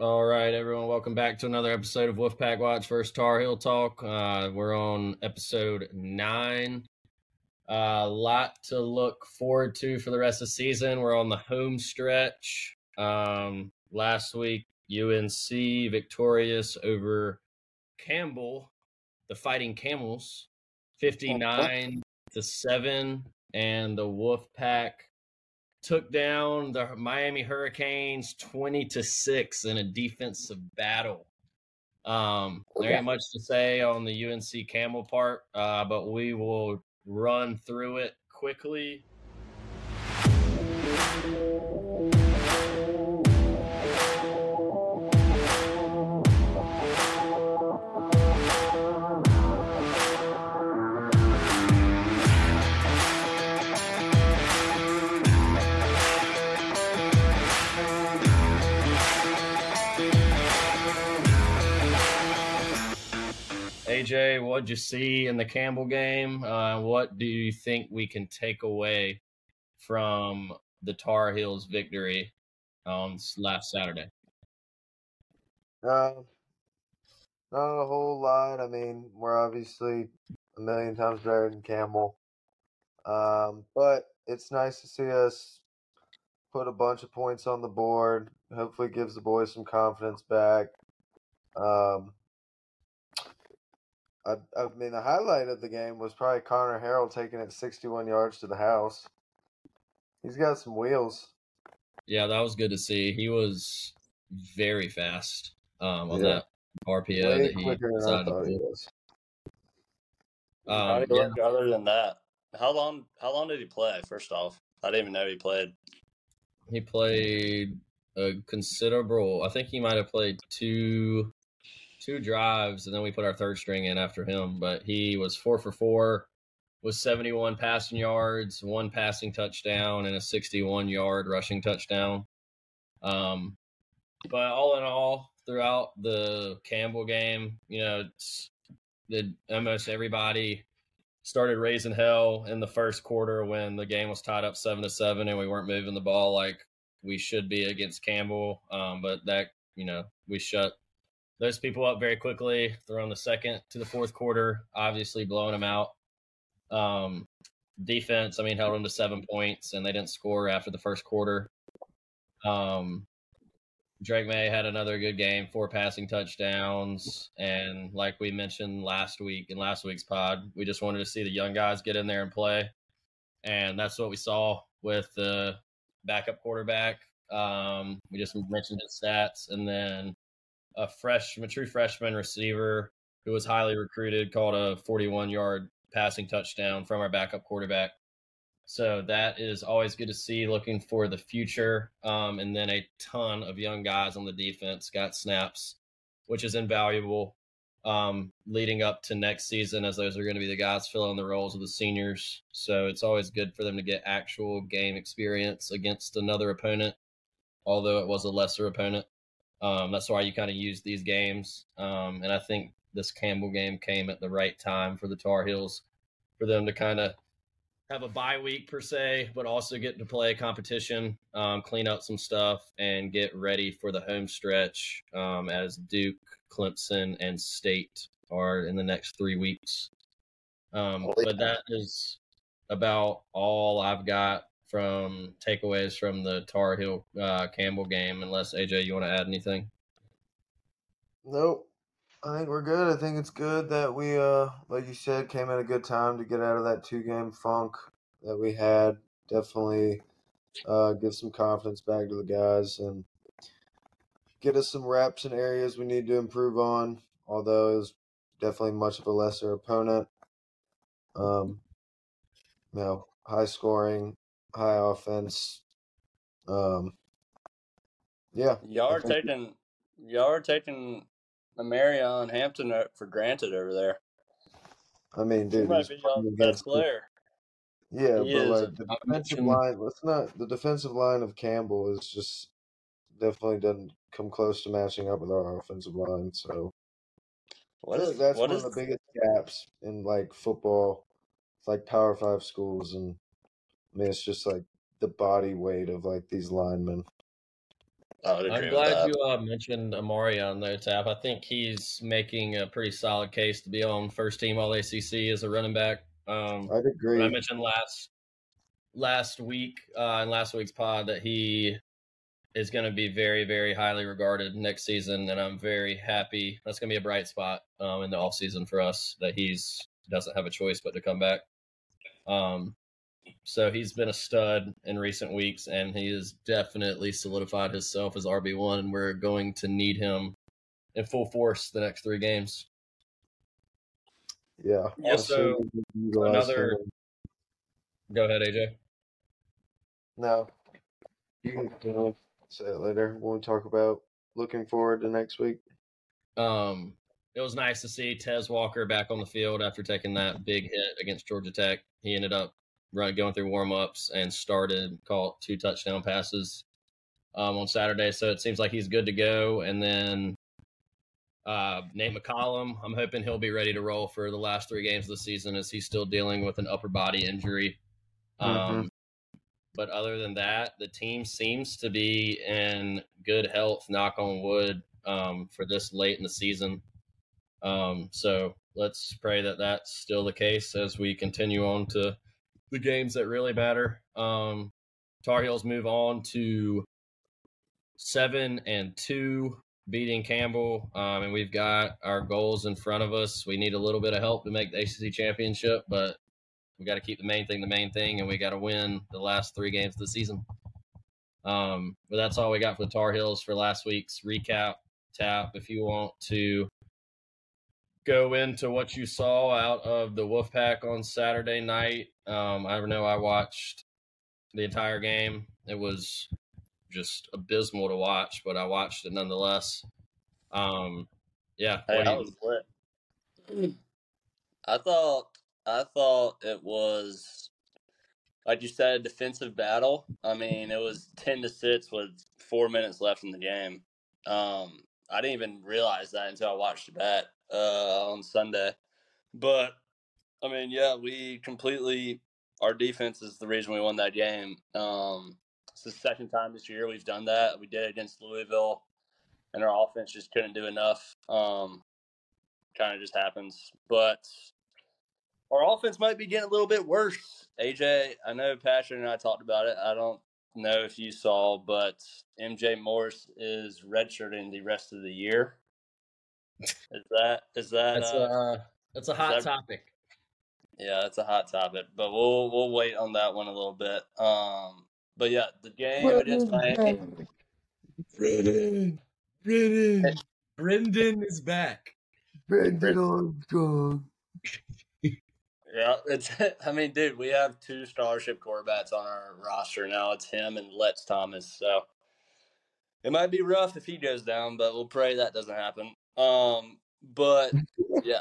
All right, everyone, welcome back to another episode of Wolfpack Watch vs. Tar Heel Talk. Uh, we're on episode nine. A uh, lot to look forward to for the rest of the season. We're on the home stretch. Um, last week, UNC victorious over Campbell, the Fighting Camels, 59 to 7. And the Wolfpack took down the Miami Hurricanes 20 to 6 in a defensive battle. Um, there ain't much to say on the UNC Camel part, uh, but we will run through it quickly. AJ, what'd you see in the Campbell game? Uh, what do you think we can take away from the Tar Heels victory on last Saturday? Uh, not a whole lot. I mean, we're obviously a million times better than Campbell. Um, but it's nice to see us put a bunch of points on the board. Hopefully, gives the boys some confidence back. Um, I, I mean, the highlight of the game was probably Conner Harrell taking it 61 yards to the house. He's got some wheels. Yeah, that was good to see. He was very fast um, on yeah. that RPO Way that he decided to pull. Um, yeah. Other than that, how long? How long did he play? First off, I didn't even know he played. He played a considerable. I think he might have played two two drives, and then we put our third string in after him. But he was four for four, with 71 passing yards, one passing touchdown, and a 61 yard rushing touchdown. Um, but all in all, throughout the Campbell game, you know, almost everybody started raising hell in the first quarter when the game was tied up seven to seven and we weren't moving the ball like we should be against Campbell. Um, but that you know we shut those people up very quickly. Throwing the second to the fourth quarter, obviously blowing them out. Um, defense, I mean, held them to seven points, and they didn't score after the first quarter. Um, Drake Maye had another good game, four passing touchdowns, and like we mentioned last week in last week's pod, we just wanted to see the young guys get in there and play, and that's what we saw with the backup quarterback. Um, we just mentioned his stats, and then a fresh, mature freshman receiver who was highly recruited called a 41 yard passing touchdown from our backup quarterback. So that is always good to see. Looking for the future, um, and then a ton of young guys on the defense got snaps, which is invaluable um, leading up to next season, as those are going to be the guys filling the roles of the seniors. So it's always good for them to get actual game experience against another opponent, although it was a lesser opponent. Um, that's why you kind of use these games. Um, and I think this Campbell game came at the right time for the Tar Heels for them to kind of have a bye week per se, but also get to play a competition, um, clean up some stuff, and get ready for the home stretch um, as Duke, Clemson, and State are in the next three weeks. Um, but that is about all I've got from takeaways from the Tar Heel uh, Campbell game, unless AJ, you want to add anything? Nope. I think we're good. I think it's good that we, uh, like you said, came at a good time to get out of that two game funk that we had. Definitely uh, give some confidence back to the guys and get us some reps in areas we need to improve on. Although it was definitely much of a lesser opponent. Um, you know, high scoring, high offense. Um, yeah, y'all are taking y'all are taking Marion and Hampton for granted over there. I mean, dude, he might be y'all's best player. Yeah, he but is. like the defensive line, let's not. The defensive line of Campbell is just definitely doesn't come close to matching up with our offensive line. So what is, that's what one is, of the biggest gaps in like football. It's like Power Five schools, and I mean, it's just like the body weight of like these linemen. I would agree I'm glad you uh, mentioned Amari on there, Tap. I think he's making a pretty solid case to be on first team All ACC as a running back. Um, I'd but I mentioned last last week uh, in last week's pod that he is going to be very, very highly regarded next season, and I'm very happy. That's going to be a bright spot um, in the off season for us that he's doesn't have a choice but to come back. Um, so he's been a stud in recent weeks, and he has definitely solidified himself as RB one. And we're going to need him in full force the next three games. Yeah. Yep. Also, I've seen him utilize another- him. Go ahead, AJ. No. You can you know, say it later. We'll talk about looking forward to next week. Um, it was nice to see Tez Walker back on the field after taking that big hit against Georgia Tech. He ended up run, going through warm ups and started caught two touchdown passes um, on Saturday. So it seems like he's good to go. And then uh, Nate McCollum, I'm hoping he'll be ready to roll for the last three games of the season as he's still dealing with an upper body injury. Um, But other than that, the team seems to be in good health, knock on wood, um, for this late in the season. Um, so let's pray that that's still the case as we continue on to the games that really matter. Um, Tar Heels move on to seven and two, beating Campbell, um, and we've got our goals in front of us. We need a little bit of help to make the ACC championship, but we got to keep the main thing the main thing, and we got to win the last three games of the season. Um, but that's all we got for the Tar Heels for last week's recap. Tap, if you want to go into what you saw out of the Wolfpack on Saturday night. Um, I know I watched the entire game. It was just abysmal to watch, but I watched it nonetheless. Um, yeah, Hey, I was lit. I thought I thought it was like you said, a defensive battle. I mean, it was ten to six with four minutes left in the game. Um, I didn't even realize that until I watched it back uh, on Sunday. But I mean, yeah, we completely our defense is the reason we won that game. Um, it's the second time this year we've done that. We did it against Louisville, and our offense just couldn't do enough. Um, kind of just happens. But our offense might be getting a little bit worse. AJ, I know Patrick and I talked about it. I don't know if you saw, but MJ Morris is redshirting the rest of the year. Is that is that that's uh, uh, that's a hot that- topic. yeah, that's a hot topic, but we'll we'll wait on that one a little bit. Um, but yeah, the game against Miami. Brennan, Brennan, Brennan is back. Brennan Armstrong. Yeah, it's. I mean, dude, we have two scholarship quarterbacks on our roster now. It's him and Lex Thomas. So it might be rough if he goes down, but we'll pray that doesn't happen. Um, but yeah,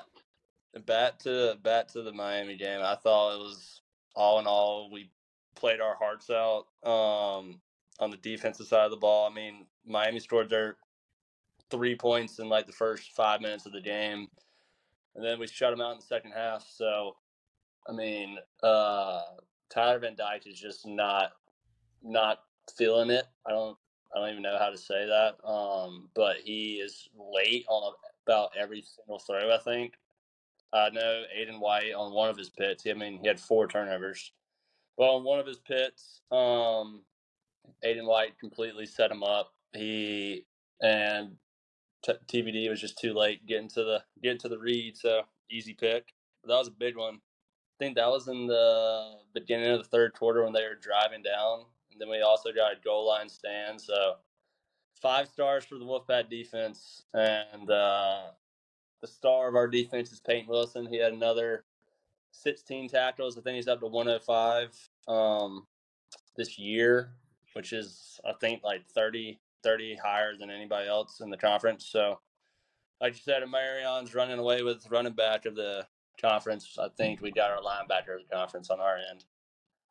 back to back to the Miami game. I thought it was all in all we played our hearts out. Um, on the defensive side of the ball, I mean, Miami scored their three points in like the first five minutes of the game, and then we shut them out in the second half. So. I mean, uh, Tyler Van Dyke is just not not feeling it. I don't I don't even know how to say that. Um, but he is late on about every single throw. I think. I know Aydan White on one of his pits. I mean, he had four turnovers. Well, on one of his pits, um, Aydan White completely set him up. He and t- TVD was just too late getting to the getting to the read. So easy pick. But that was a big one. I think that was in the beginning of the third quarter when they were driving down. And then we also got a goal line stand. So five stars for the Wolfpack defense. And uh, the star of our defense is Peyton Wilson. He had another 16 tackles. I think he's up to 105 um, this year, which is, I think, like 30, 30 higher than anybody else in the conference. So, like you said, Marion's running away with running back of the conference. I think we got our linebacker of the conference on our end.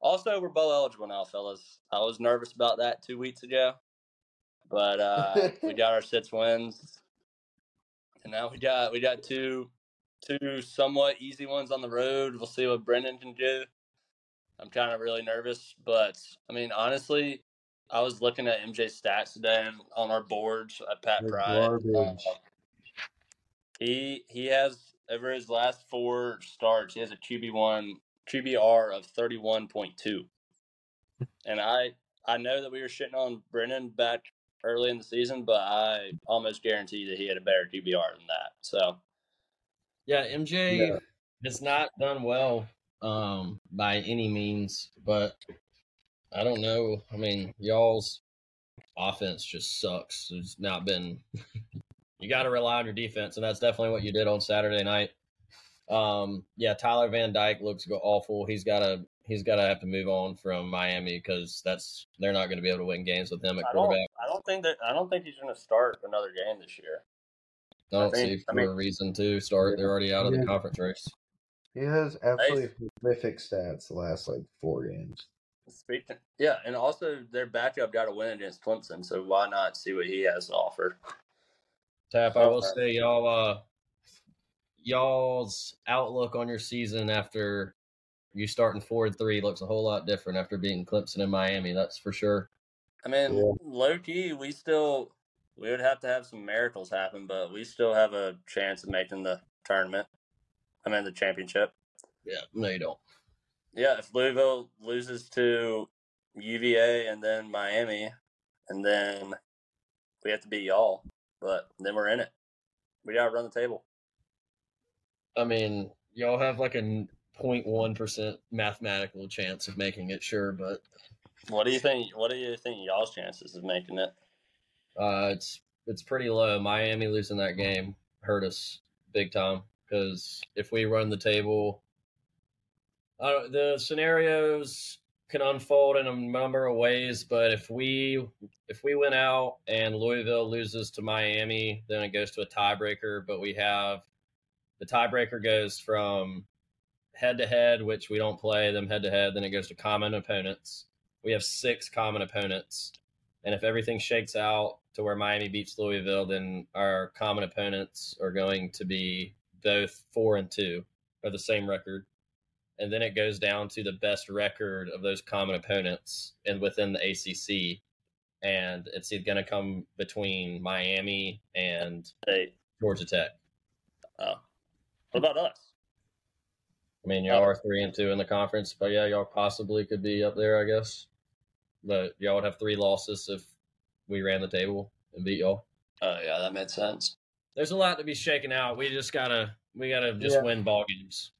Also, we're bowl eligible now, fellas. I was nervous about that two weeks ago, but uh, we got our six wins, and now we got we got two two somewhat easy ones on the road. We'll see what Brennan can do. I'm kind of really nervous, but I mean, honestly, I was looking at MJ's stats today on our boards at Pack Pride. uh, he he has over his last four starts, he has a QB one QBR of thirty one point two. And I I know that we were shitting on Brennan back early in the season, but I almost guarantee that he had a better QBR than that. So Yeah, MJ Yeah. has not done well um, by any means, but I don't know. I mean, y'all's offense just sucks. It's not been. you got to rely on your defense, and that's definitely what you did on Saturday night. Um, yeah, Tyler Van Dyke looks awful. He's got to he's got to have to move on from Miami because that's they're not going to be able to win games with him at I don't quarterback. I don't think that I don't think he's gonna start another game this year. I don't think- see I for mean- a reason to start. They're already out of Yeah. the conference race. He has absolutely horrific stats the last like four games. Speaking, yeah, and also their backup got a win against Clemson, so why not see what he has to offer? Tap, I will say y'all uh y'all's outlook on your season after you starting four and three looks a whole lot different after beating Clemson and Miami, that's for sure. I mean, Yeah. low key, we still we would have to have some miracles happen, but we still have a chance of making the tournament. I mean, the championship. Yeah, no you don't. Yeah, if Louisville loses to UVA and then Miami, and then we have to beat y'all, but then we're in it. We gotta run the table. I mean, y'all have like a 0.1 percent mathematical chance of making it, sure, but What do you think? What do you think y'all's chances of making it? uh it's it's pretty low. Miami losing that game hurt us big time because if we run the table, I don't, the scenarios can unfold in a number of ways. But if we if we win out and Louisville loses to Miami, then it goes to a tiebreaker. But we have the tiebreaker goes from head to head, which we don't play them head to head. Then it goes to common opponents. We have six common opponents, and if everything shakes out to where Miami beats Louisville, then our common opponents are going to be both four and two, or the same record and then it goes down to the best record of those common opponents and within the ACC, and it's going to come between Miami and Georgia Tech. oh, what about us? I mean, y'all Oh. are three and two in the conference, but yeah, y'all possibly could be up there, I guess. But y'all would have three losses if we ran the table and beat y'all. Oh yeah, that made sense. There's a lot to be shaken out. We just gotta, we gotta just Yeah. win ball games.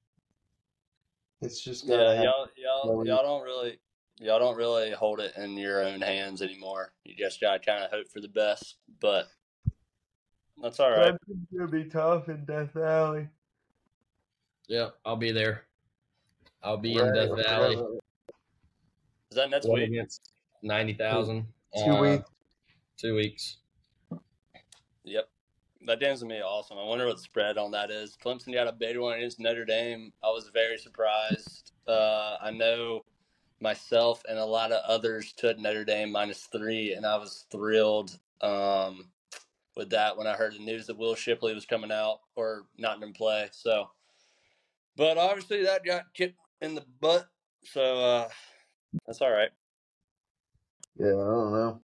It's just gotta Yeah, y'all, y'all, Well, y'all don't really, y'all don't really hold it in your own hands anymore. You just gotta kind of hope for the best, but that's all right. Clemson's gonna be tough in Death Valley. Yeah, I'll be there. I'll be in Death Valley. Is that next One week? against ninety thousand. Two weeks. Two weeks. Yep. That game's gonna be awesome. I wonder what the spread on that is. Clemson got a big one against Notre Dame. I was very surprised. Uh, I know myself and a lot of others took Notre Dame minus three, and I was thrilled um, with that when I heard the news that Will Shipley was coming out or not in play. So, but obviously that got kicked in the butt. So uh, that's all right. Yeah, I don't know.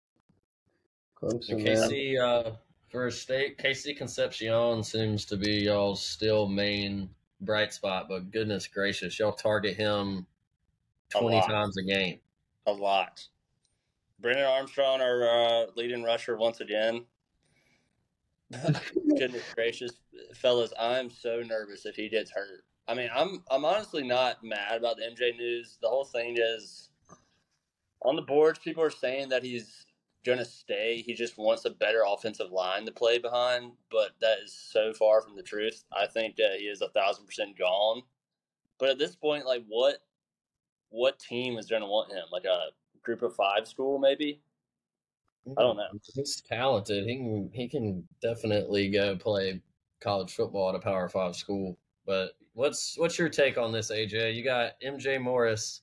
Clemson, And man. KC uh, for a state, KC Concepcion seems to be y'all's still main bright spot. But goodness gracious, y'all target him twenty lot. times a game. A lot. Brennan Armstrong, our uh, leading rusher, once again. Goodness gracious, fellas! I'm so nervous if he gets hurt. I mean, I'm I'm honestly not mad about the MJ news. The whole thing is on the boards. People are saying that he's gonna stay. He just wants a better offensive line to play behind, but that is so far from the truth. I think that he is a thousand percent gone. But at this point, like, what what team is gonna want him? Like a group of five school, maybe? I don't know. He's talented. He can he can definitely go play college football at a Power Five school. But what's what's your take on this, AJ? You got MJ Morris.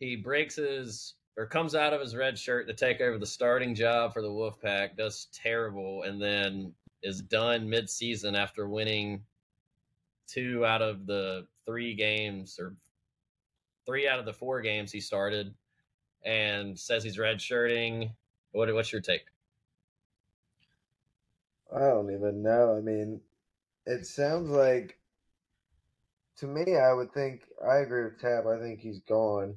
He breaks his or comes out of his red shirt to take over the starting job for the Wolfpack, does terrible, and then is done mid-season after winning two out of the three games or three out of the four games he started and says he's redshirting. What what's your take? I don't even know. I mean, it sounds like to me. I would think I agree with Tab. I think he's gone.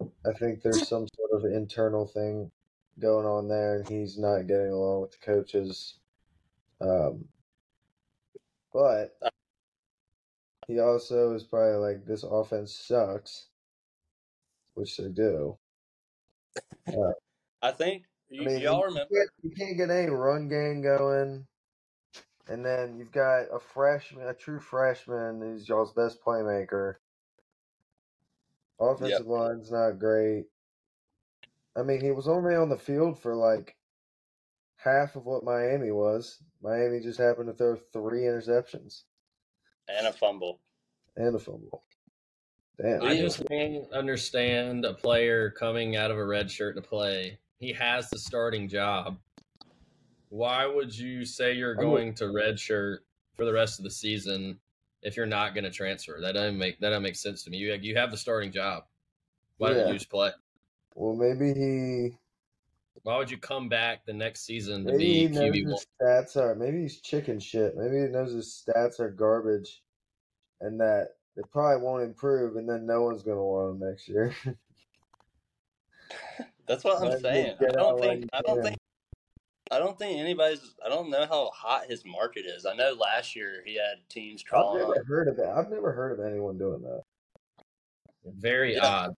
I think there's some sort of internal thing going on there, and he's not getting along with the coaches. Um, but he also is probably like, this offense sucks, which they do. Uh, I think you, I mean, y'all you remember. can't, you can't get any run game going. And then you've got a freshman, a true freshman, who's y'all's best playmaker. Offensive line's not great. I mean, he was only on the field for like half of what Miami was. Miami just happened to throw three interceptions and a fumble. and a fumble. Damn. I just can't understand a player coming out of a red shirt to play. He has the starting job. Why would you say you're going to red shirt for the rest of the season if you're not going to transfer? That doesn't make that doesn't make sense to me. You you have the starting job. Why don't you just play? Well, maybe he Why would you come back the next season to maybe he be knows QB one? his stats are maybe he's chicken shit. Maybe he knows his stats are garbage, and that they probably won't improve, and then no one's gonna want him next year. That's what I'm him saying. I don't think. I don't think. I don't think anybody's. I don't know how hot his market is. I know last year he had teams I've never up, heard of that. I've never heard of anyone doing that. Very Yeah. odd.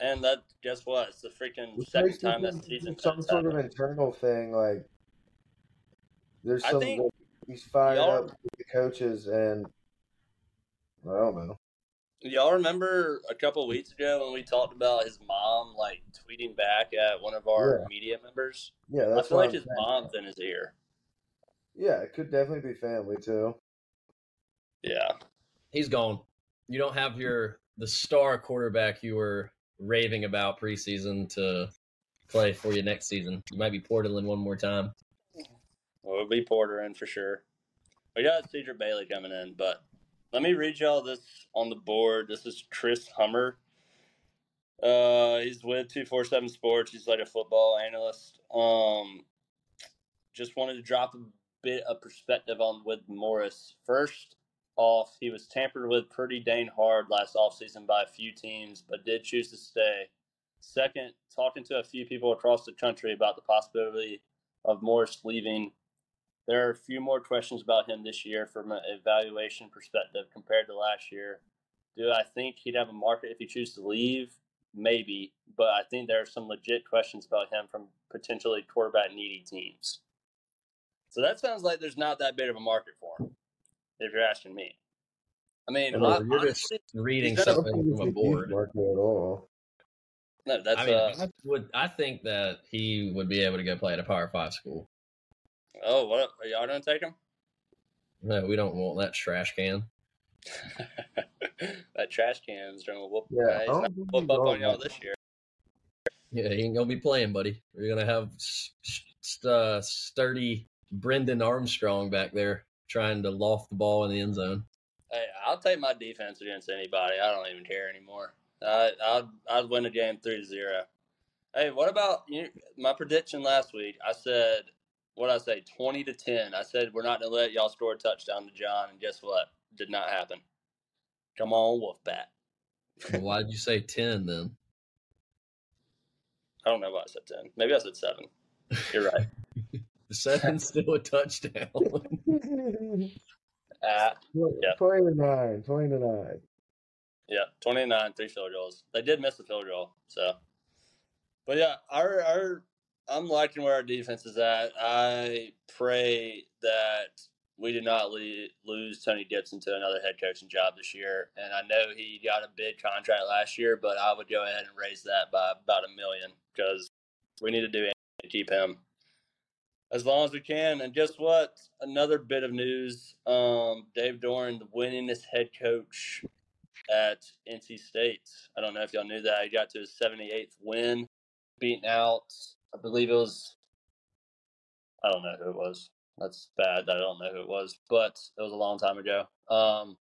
and that guess what? It's the freaking Which second time that season. some that's sort of internal thing. Like there's I some think he's fired up with the coaches, and I don't know. Y'all remember a couple weeks ago when we talked about his mom like tweeting back at one of our Yeah. media members? Yeah, I feel like I'm his saying. mom's in his ear. Yeah, it could definitely be family too. Yeah. He's gone. You don't have your the star quarterback you were raving about preseason to play for you next season. You might be Portland one more time. Well, it'll be Porter in for sure. We got Cedric Bailey coming in, but let me read y'all this on the board. This is Chris Hummer. Uh, he's with two four seven Sports. He's like a football analyst. Um, just wanted to drop a bit of perspective on with Morris. First off, he was tampered with pretty dang hard last offseason by a few teams, but did choose to stay. Second, talking to a few people across the country about the possibility of Morris leaving there are a few more questions about him this year from an evaluation perspective compared to last year. Do I think he'd have a market if he chooses to leave? Maybe, but I think there are some legit questions about him from potentially quarterback needy teams. So that sounds like there's not that big of a market for him, if you're asking me. I mean, I mean, you're just reading he's got a- I don't something from a it's a huge board. market at all. no, that's I mean, uh, I would I think that he would be able to go play at a Power Five school. Oh, what are y'all gonna take him? No, we don't want that trash can. that trash can's gonna whoop, Yeah, uh, I he's don't not think gonna whoop up on y'all this year. Yeah, he ain't gonna be playing, buddy. We're gonna have s- s- uh, sturdy Brennan Armstrong back there trying to loft the ball in the end zone. Hey, I'll take my defense against anybody. I don't even care anymore. I, I'd I'd win a game three to zero. Hey, what about you? My prediction last week? I said what I say twenty to ten. I said we're not gonna let y'all score a touchdown to John, and guess what? Did not happen. Come on, Wolfpack. Well, why did you say ten then? I don't know why I said ten. Maybe I said seven. You're right. Seven's still a touchdown. uh, Yeah. 20 to 9. 20 to 9. Yeah, twenty nine, three field goals. They did miss the field goal, so. But yeah, our our I'm liking where our defense is at. I pray that we do not le- lose Tony Gibson to another head coaching job this year. And I know he got a big contract last year, but I would go ahead and raise that by about a million because we need to do anything to keep him as long as we can. And guess what? Another bit of news: um, Dave Doeren, the winningest head coach at NC State. I don't know if y'all knew that. He got to his 78th win, beating out, I believe it was, I don't know who it was. That's bad that I don't know who it was, but it was a long time ago. Um,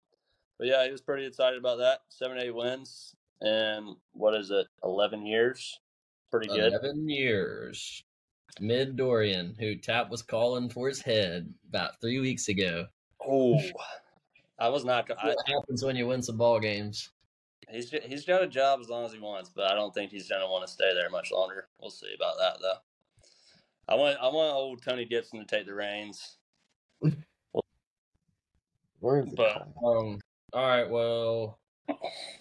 but yeah, he was pretty excited about that. Seven, eight wins and what is it, 11 years? pretty good. Eleven years. Mid Doeren, who Tap was calling for his head about three weeks ago. Oh, I was not. I, What happens when you win some ball games? He's he's got a job as long as he wants, but I don't think he's gonna want to stay there much longer. We'll see about that though. I want I want old Tony Gibson to take the reins. Where's But- Um. All right. Well,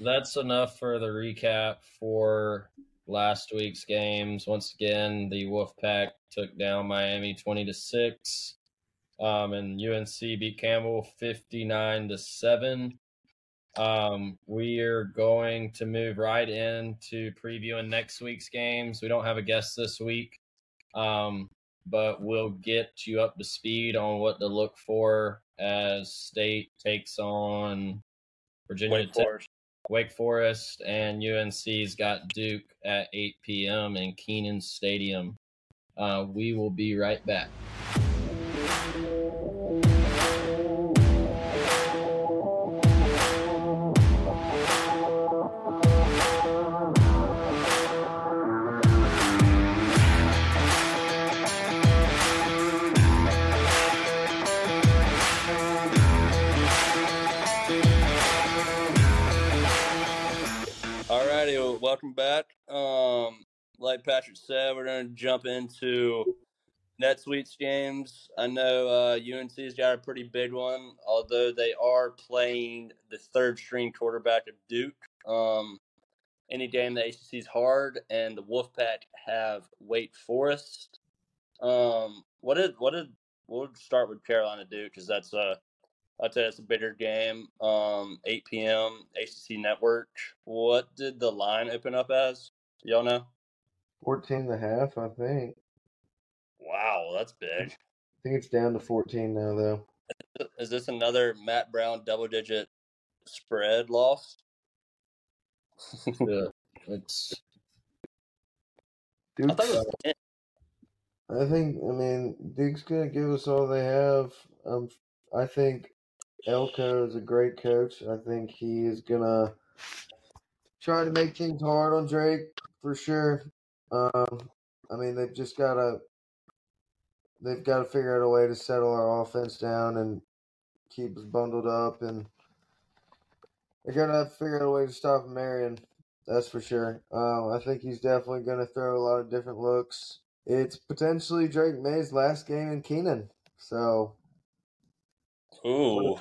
that's enough for the recap for last week's games. Once again, the Wolfpack took down Miami twenty to six, um, and UNC beat Campbell fifty nine to seven. Um, we are going to move right into previewing next week's games. We don't have a guest this week, um, but we'll get you up to speed on what to look for as State takes on Virginia Wake Tech, Forest. Wake Forest, and UNC's got Duke at 8 p.m. in Kenan Stadium. Uh, we will be right back. Like said, we're going to jump into week's games. I know uh, UNC's got a pretty big one, although they are playing the third string quarterback of Duke. Um, any game the ACC is hard, and the Wolfpack have Wake Forest. Um, what did what did we'll start with Carolina Duke because that's a I'd say it's a bigger game. Um, 8 p.m. ACC Network. What did the line open up as? Y'all know? 14 and a half, I think. Wow, that's big. I think it's down to 14 now, though. Is this another Mack Brown double digit spread loss? Yeah, it's I thought it was 10. I think, I mean, Duke's going to give us all they have. Um, I think Elko is a great coach. I think he is going to try to make things hard on Drake for sure. Um, I mean, they've just got to they've got to figure out a way to settle our offense down and keep us bundled up, and they're gonna have to figure out a way to stop Marion. That's for sure. Um, I think he's definitely gonna throw a lot of different looks. It's potentially Drake Maye's last game in Kenan, so Ooh.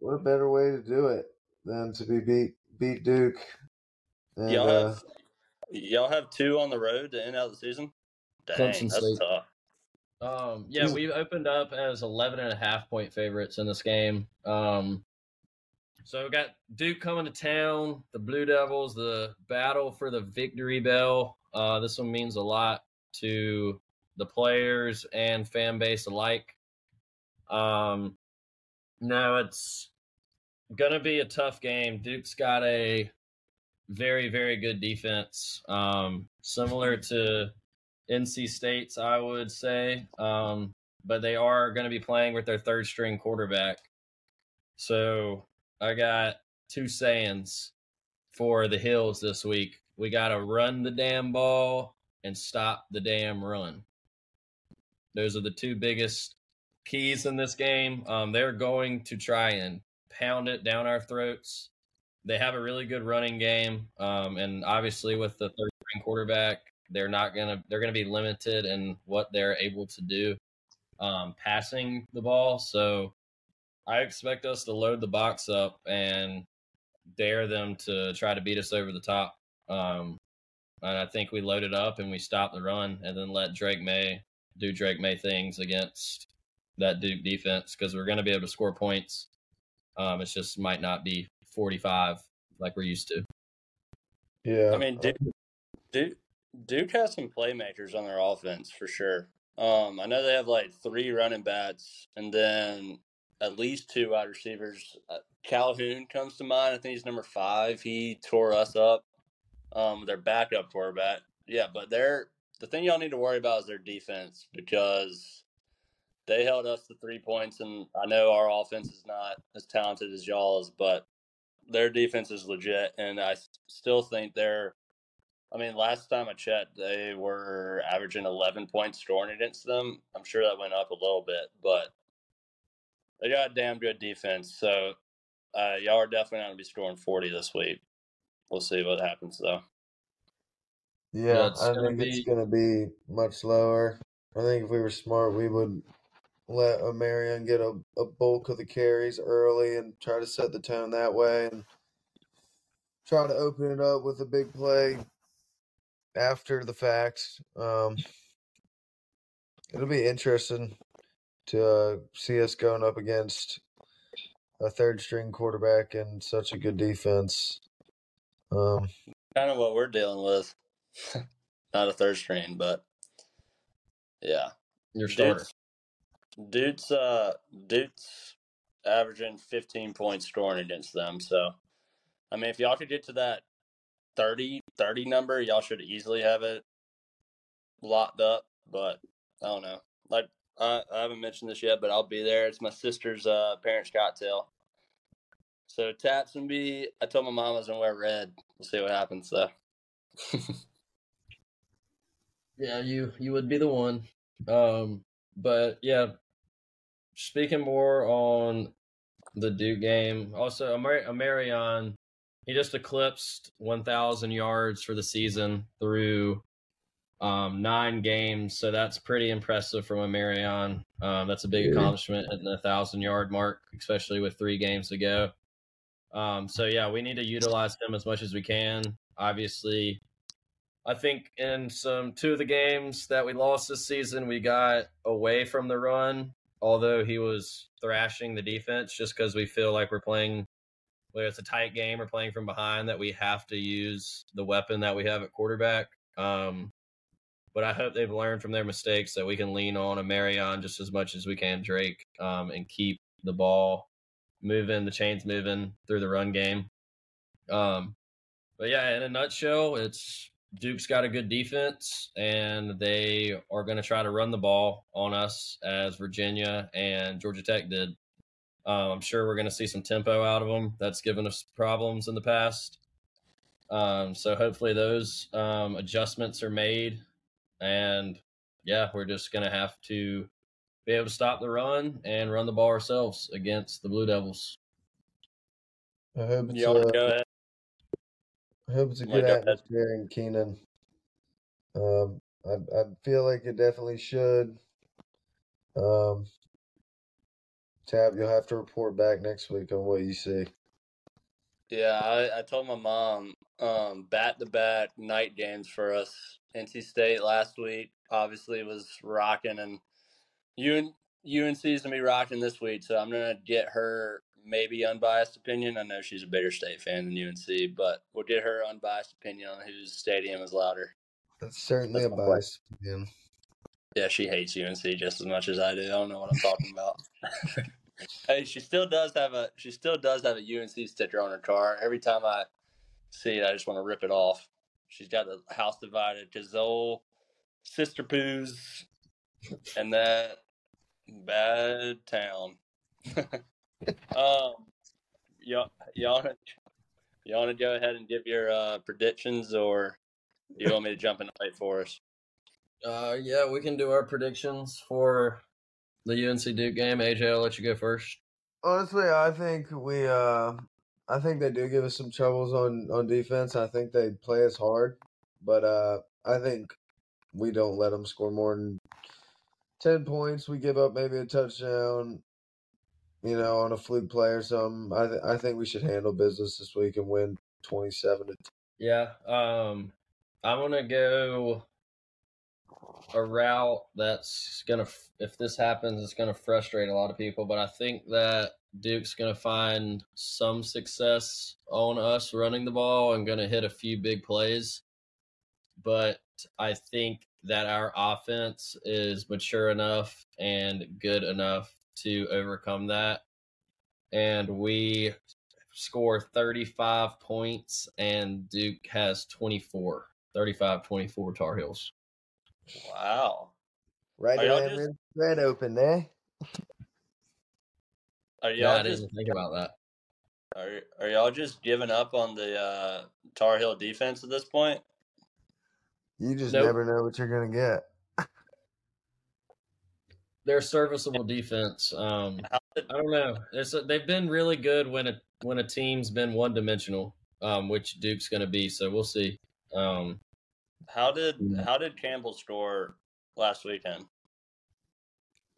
what a better way to do it than to be beat beat Duke. And, Y'all uh, y'all have two on the road to end out the season? Dang, Clemson that's State. tough. Um, yeah, we've opened up as 11 and a half point favorites in this game. Um, so we got Duke coming to town, the Blue Devils, the battle for the victory bell. Uh, this one means a lot to the players and fan base alike. Um, no, it's gonna be a tough game. Duke's got a very, very good defense. Um, similar to NC State's, I would say. Um, but they are going to be playing with their third string quarterback. So I got two sayings for the Hills this week. We got to run the damn ball and stop the damn run. Those are the two biggest keys in this game. Um, they're going to try and pound it down our throats. They have a really good running game, um, and obviously with the third string quarterback, they're not gonna they're gonna be limited in what they're able to do um, passing the ball. So I expect us to load the box up and dare them to try to beat us over the top. Um, and I think we load it up and we stop the run and then let Drake Maye do Drake Maye things against that Duke defense because we're going to be able to score points. Um, it just might not be 45 like we're used to. yeah, I mean, Duke, Duke, Duke has some playmakers on their offense for sure. Um, I know they have like three running backs and then at least two wide receivers. Uh, Calhoun comes to mind. I think he's number five. He tore us up. Um, their backup quarterback. Yeah, but they're the thing y'all need to worry about is their defense because they held us to three points, and I know our offense is not as talented as y'all's, but their defense is legit, and I still think they're I mean, last time I checked, they were averaging 11 points scoring against them. I'm sure that went up a little bit, but they got a damn good defense. So uh, y'all are definitely not going to be scoring 40 this week. We'll see what happens, though. Yeah, Yeah, I gonna think it's going to be much lower. I think if we were smart, we would let Marion get a, a bulk of the carries early and try to set the tone that way and try to open it up with a big play after the fact. Um, it'll be interesting to uh, see us going up against a third string quarterback and such a good defense. Um, Kind of what we're dealing with. not a third string, but yeah. Your starter. Dude's, dude's, uh, dude's averaging 15 points scoring against them. So, I mean, if y'all could get to that 30, 30 number, y'all should easily have it locked up. But I don't know. Like, I, I haven't mentioned this yet, but I'll be there. It's my sister's uh, parents' cocktail. So, Taps and be. I told my mom I was to wear red. We'll see what happens, though. Yeah, you you would be the one. Um, but yeah, speaking more on the Duke game. Also, Omarion, he just eclipsed 1,000 yards for the season through um, nine games. So that's pretty impressive from Omarion. Um, that's a big accomplishment at the thousand yard mark, especially with three games to go. Um, so yeah, we need to utilize him as much as we can. Obviously, I think in some two of the games that we lost this season, we got away from the run, although he was thrashing the defense just because we feel like we're playing whether it's a tight game or playing from behind that we have to use the weapon that we have at quarterback. Um, but I hope they've learned from their mistakes that we can lean on a Marion just as much as we can Drake um, and keep the ball moving, the chains moving through the run game. Um, but yeah, in a nutshell, it's Duke's got a good defense, and they are going to try to run the ball on us as Virginia and Georgia Tech did. Um, I'm sure we're going to see some tempo out of them. That's given us problems in the past. Um, so hopefully those um, adjustments are made, and yeah, we're just going to have to be able to stop the run and run the ball ourselves against the Blue Devils. I hope it's Y'all go ahead. I hope it's a good go ahead. atmosphere in Kenan. Um, I I feel like it definitely should. Um, Tab, you'll have to report back next week on what you see. Yeah, I, I told my mom um back to back night games for us. NC State last week obviously was rocking, and UN, UNC's gonna be rocking this week. So I'm gonna get her maybe unbiased opinion. I know she's a bigger state fan than UNC, but we'll get her unbiased opinion on whose stadium is louder. That's certainly That's a my plan. bias. opinion. Yeah, she hates UNC just as much as I do. I don't know what I'm talking about. hey, she still does have a she still does have a UNC sticker on her car. Every time I see it, I just want to rip it off. She's got the house divided because the old sister poos and that bad town. um, y'all, y'all, wanna- y'all want to go ahead and give your uh, predictions, or do you want me to jump in the fight for us? Uh, yeah, we can do our predictions for the UNC Duke game. AJ, I'll let you go first. Honestly, I think we uh I think they do give us some troubles on on defense. I think they play us hard, but uh I think we don't let them score more than 10 points. We give up maybe a touchdown, you know, on a fluke play or something. I th- I think we should handle business this week and win 27 to 10. Yeah, um, I'm gonna go a route that's gonna. If this happens, it's gonna frustrate a lot of people. But I think that Duke's gonna find some success on us running the ball and gonna hit a few big plays. But I think that our offense is mature enough and good enough to overcome that. And we score 35 points and Duke has 24. 35 24 Tar Heels. Wow. Right Are y'all just- red, red open there. Are y'all I just didn't think about that. are, are y'all just giving up on the uh, Tar Heel defense at this point? You just Nope. never know what you're gonna get. They're serviceable defense. Um, I don't know. It's a, they've been really good when a when a team's been one dimensional, um, which Duke's going to be. So we'll see. Um, how did how did Campbell score last weekend?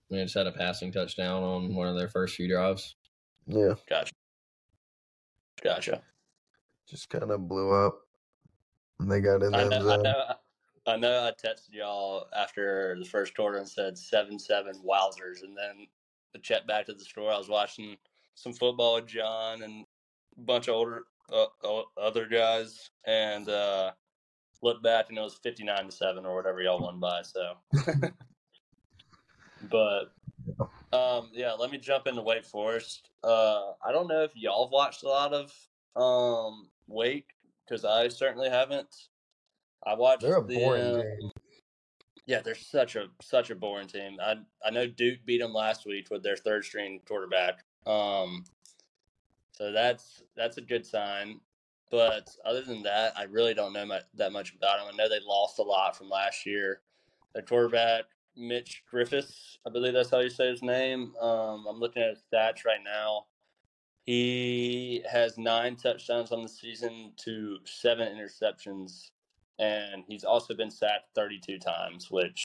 they just had a passing touchdown on one of their first few drives. Yeah, Gotcha. Gotcha. just kind of blew up. And they got in the I know, I know. I know. I texted y'all after the first quarter and said seven seven wowzers, and then I checked back to the store. I was watching some football with John and a bunch of older uh, other guys, and uh, looked back and it was fifty nine to seven or whatever y'all won by. So, but um, yeah, let me jump into Wake Forest. Uh, I don't know if y'all have watched a lot of um, Wake because I certainly haven't. I watched They're a boring them- game. Yeah, they're such a such a boring team. I I know Duke beat them last week with their third string quarterback. Um, so that's that's a good sign. But other than that, I really don't know much, that much about them. I know they lost a lot from last year. Their quarterback Mitch Griffiths, I believe that's how you say his name. Um, I'm looking at his stats right now. He has nine touchdowns on the season to seven interceptions, and he's also been sacked 32 times. Which,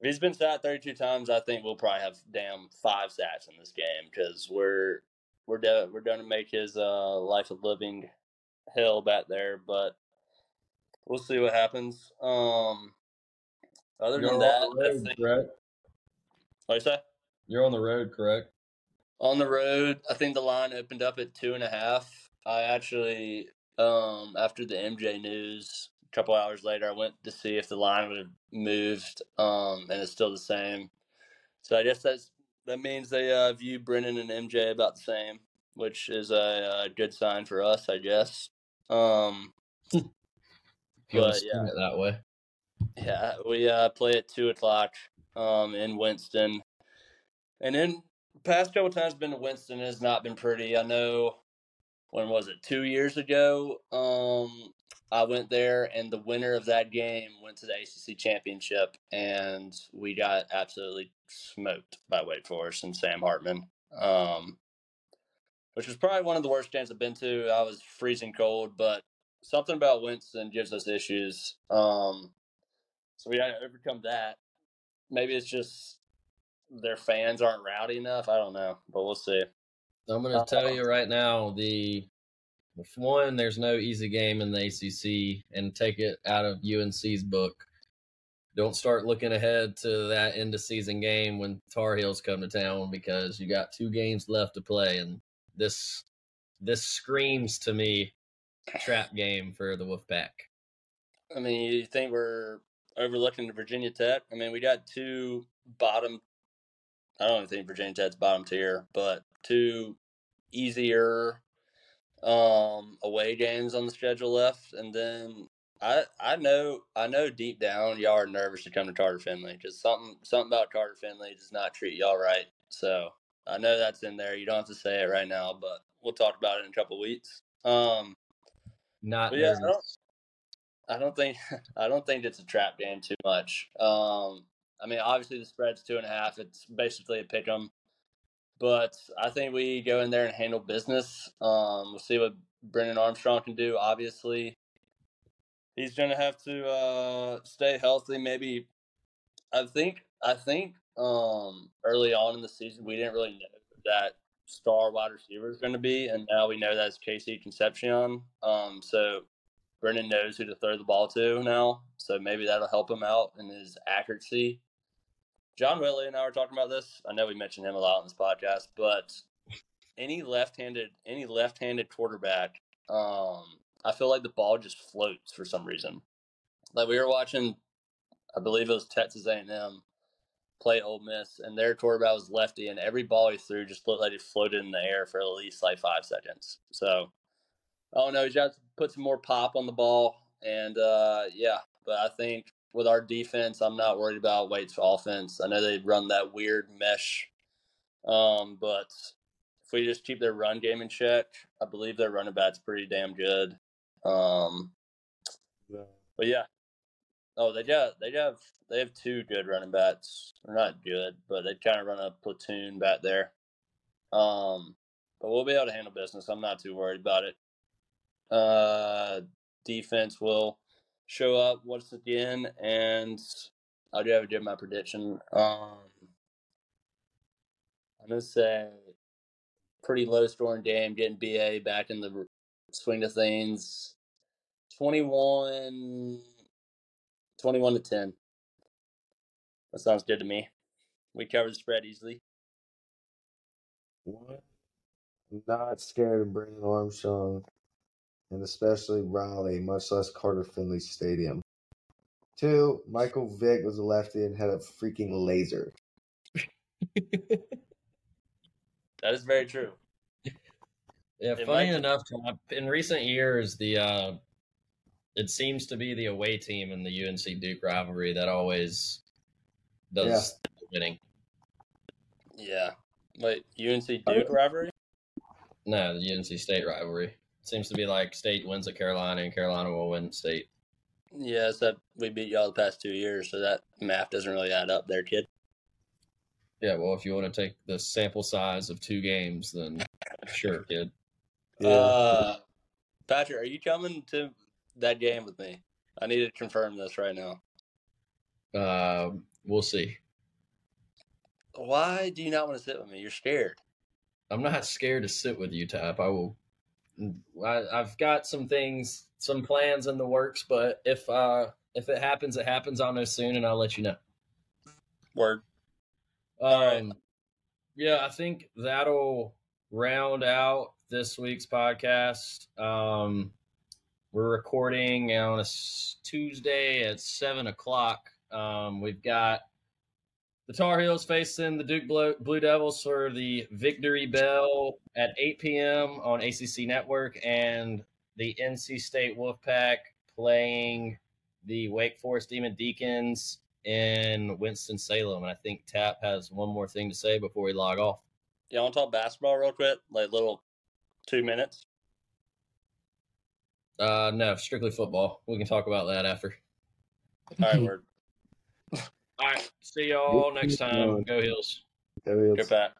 if he's been sacked 32 times, I think we'll probably have damn five sacks in this game because we're we're de- we're going to make his uh, life a living hell back there. But we'll see what happens. Um, other You're than that, road, think, correct? what you say? You're on the road, correct? On the road, I think the line opened up at two and a half. I actually, um, after the MJ news, a couple hours later, I went to see if the line would have moved, um, and it's still the same. So I guess that's that means they uh, view Brennan and MJ about the same, which is a, a good sign for us, I guess. Um, want But, yeah. it that way. Yeah, we uh, play at two o'clock um, in Winston, and then past couple times been to Winston has not been pretty. I know when was it two years ago? Um, I went there, and the winner of that game went to the ACC championship, and we got absolutely smoked by Wake Forest and Sam Hartman. Um, which was probably one of the worst games I've been to. I was freezing cold, but something about Winston gives us issues. Um, so we got to overcome that. Maybe it's just their fans aren't rowdy enough. I don't know, but we'll see. I'm going to uh, tell you right now the one, there's no easy game in the ACC, and take it out of UNC's book. Don't start looking ahead to that end of season game when Tar Heels come to town because you got two games left to play, and this this screams to me trap game for the Wolfpack. I mean, you think we're overlooking the Virginia Tech? I mean, we got two bottom. I don't think Virginia Tech's bottom tier, but two easier um, away games on the schedule left, and then I I know I know deep down y'all are nervous to come to Carter Finley because something something about Carter Finley does not treat y'all right. So I know that's in there. You don't have to say it right now, but we'll talk about it in a couple weeks. Um, Not yeah, I don't- I don't think I don't think it's a trap game too much. Um, I mean, obviously the spread's two and a half. It's basically a pick 'em, but I think we go in there and handle business. Um, we'll see what Brennan Armstrong can do. Obviously, he's going to have to uh, stay healthy. Maybe I think I think um, early on in the season we didn't really know that star wide receiver is going to be, and now we know that's KC Concepcion. Um, so Brennan knows who to throw the ball to now, so maybe that'll help him out in his accuracy. John Whitley and I were talking about this. I know we mentioned him a lot on this podcast, but any left-handed any left-handed quarterback, um, I feel like the ball just floats for some reason. Like we were watching, I believe it was Texas A&M play Ole Miss, and their quarterback was lefty, and every ball he threw just looked like it floated in the air for at least like five seconds. So I don't know. He's got to put some more pop on the ball, and uh, yeah. But I think with our defense, I'm not worried about Wake's offense. I know they run that weird mesh, um, but if we just keep their run game in check, I believe their running back's pretty damn good. Um, but yeah, Oh, they got they have they have two good running backs. They're not good, but they kind of run a platoon back there. Um, but we'll be able to handle business. I'm not too worried about it. Uh, defense will show up once again, and I do have to give my prediction. Um, I'm gonna say pretty low scoring game, getting BA back in the swing of things. 21, 21 to 10. That sounds good to me. We cover the spread easily. One, I'm not scared of Brennan Armstrong, and especially Raleigh, much less Carter Finley Stadium. Two, Michael Vick was a lefty and had a freaking laser. That is very true. Yeah, It funny might- enough, in recent years, the uh, it seems to be the away team in the UNC Duke rivalry that always does the winning. Yeah. Wait, UNC Duke rivalry? No, the UNC State rivalry seems to be like State wins at Carolina and Carolina will win State. Yeah, except we beat y'all the past two years, so that math doesn't really add up there, kid. Yeah, well, if you want to take the sample size of two games, then sure, kid. Yeah. Uh, Patrick, are you coming to that game with me? I need to confirm this right now. Uh, we'll see. Why do you not want to sit with me? You're scared. I'm not scared to sit with you, Tap. I will. I, I've got some things, some plans in the works, but if uh if it happens, it happens. I'll know soon, and I'll let you know. Word. Um, right. yeah, I think that'll round out this week's podcast. Um, we're recording on a s- Tuesday at seven o'clock. Um, we've got the Tar Heels facing the Duke Blue, Devils for the Victory Bell at 8 p.m. on ACC Network, and the NC State Wolfpack playing the Wake Forest Demon Deacons in Winston Salem. And I think Tap has one more thing to say before we log off. Yeah, I want to talk basketball real quick, like little two minutes. Uh, no, strictly football. We can talk about that after. All right, word. All right, see y'all next time. Go Heels. Go Heels. Good, Pat.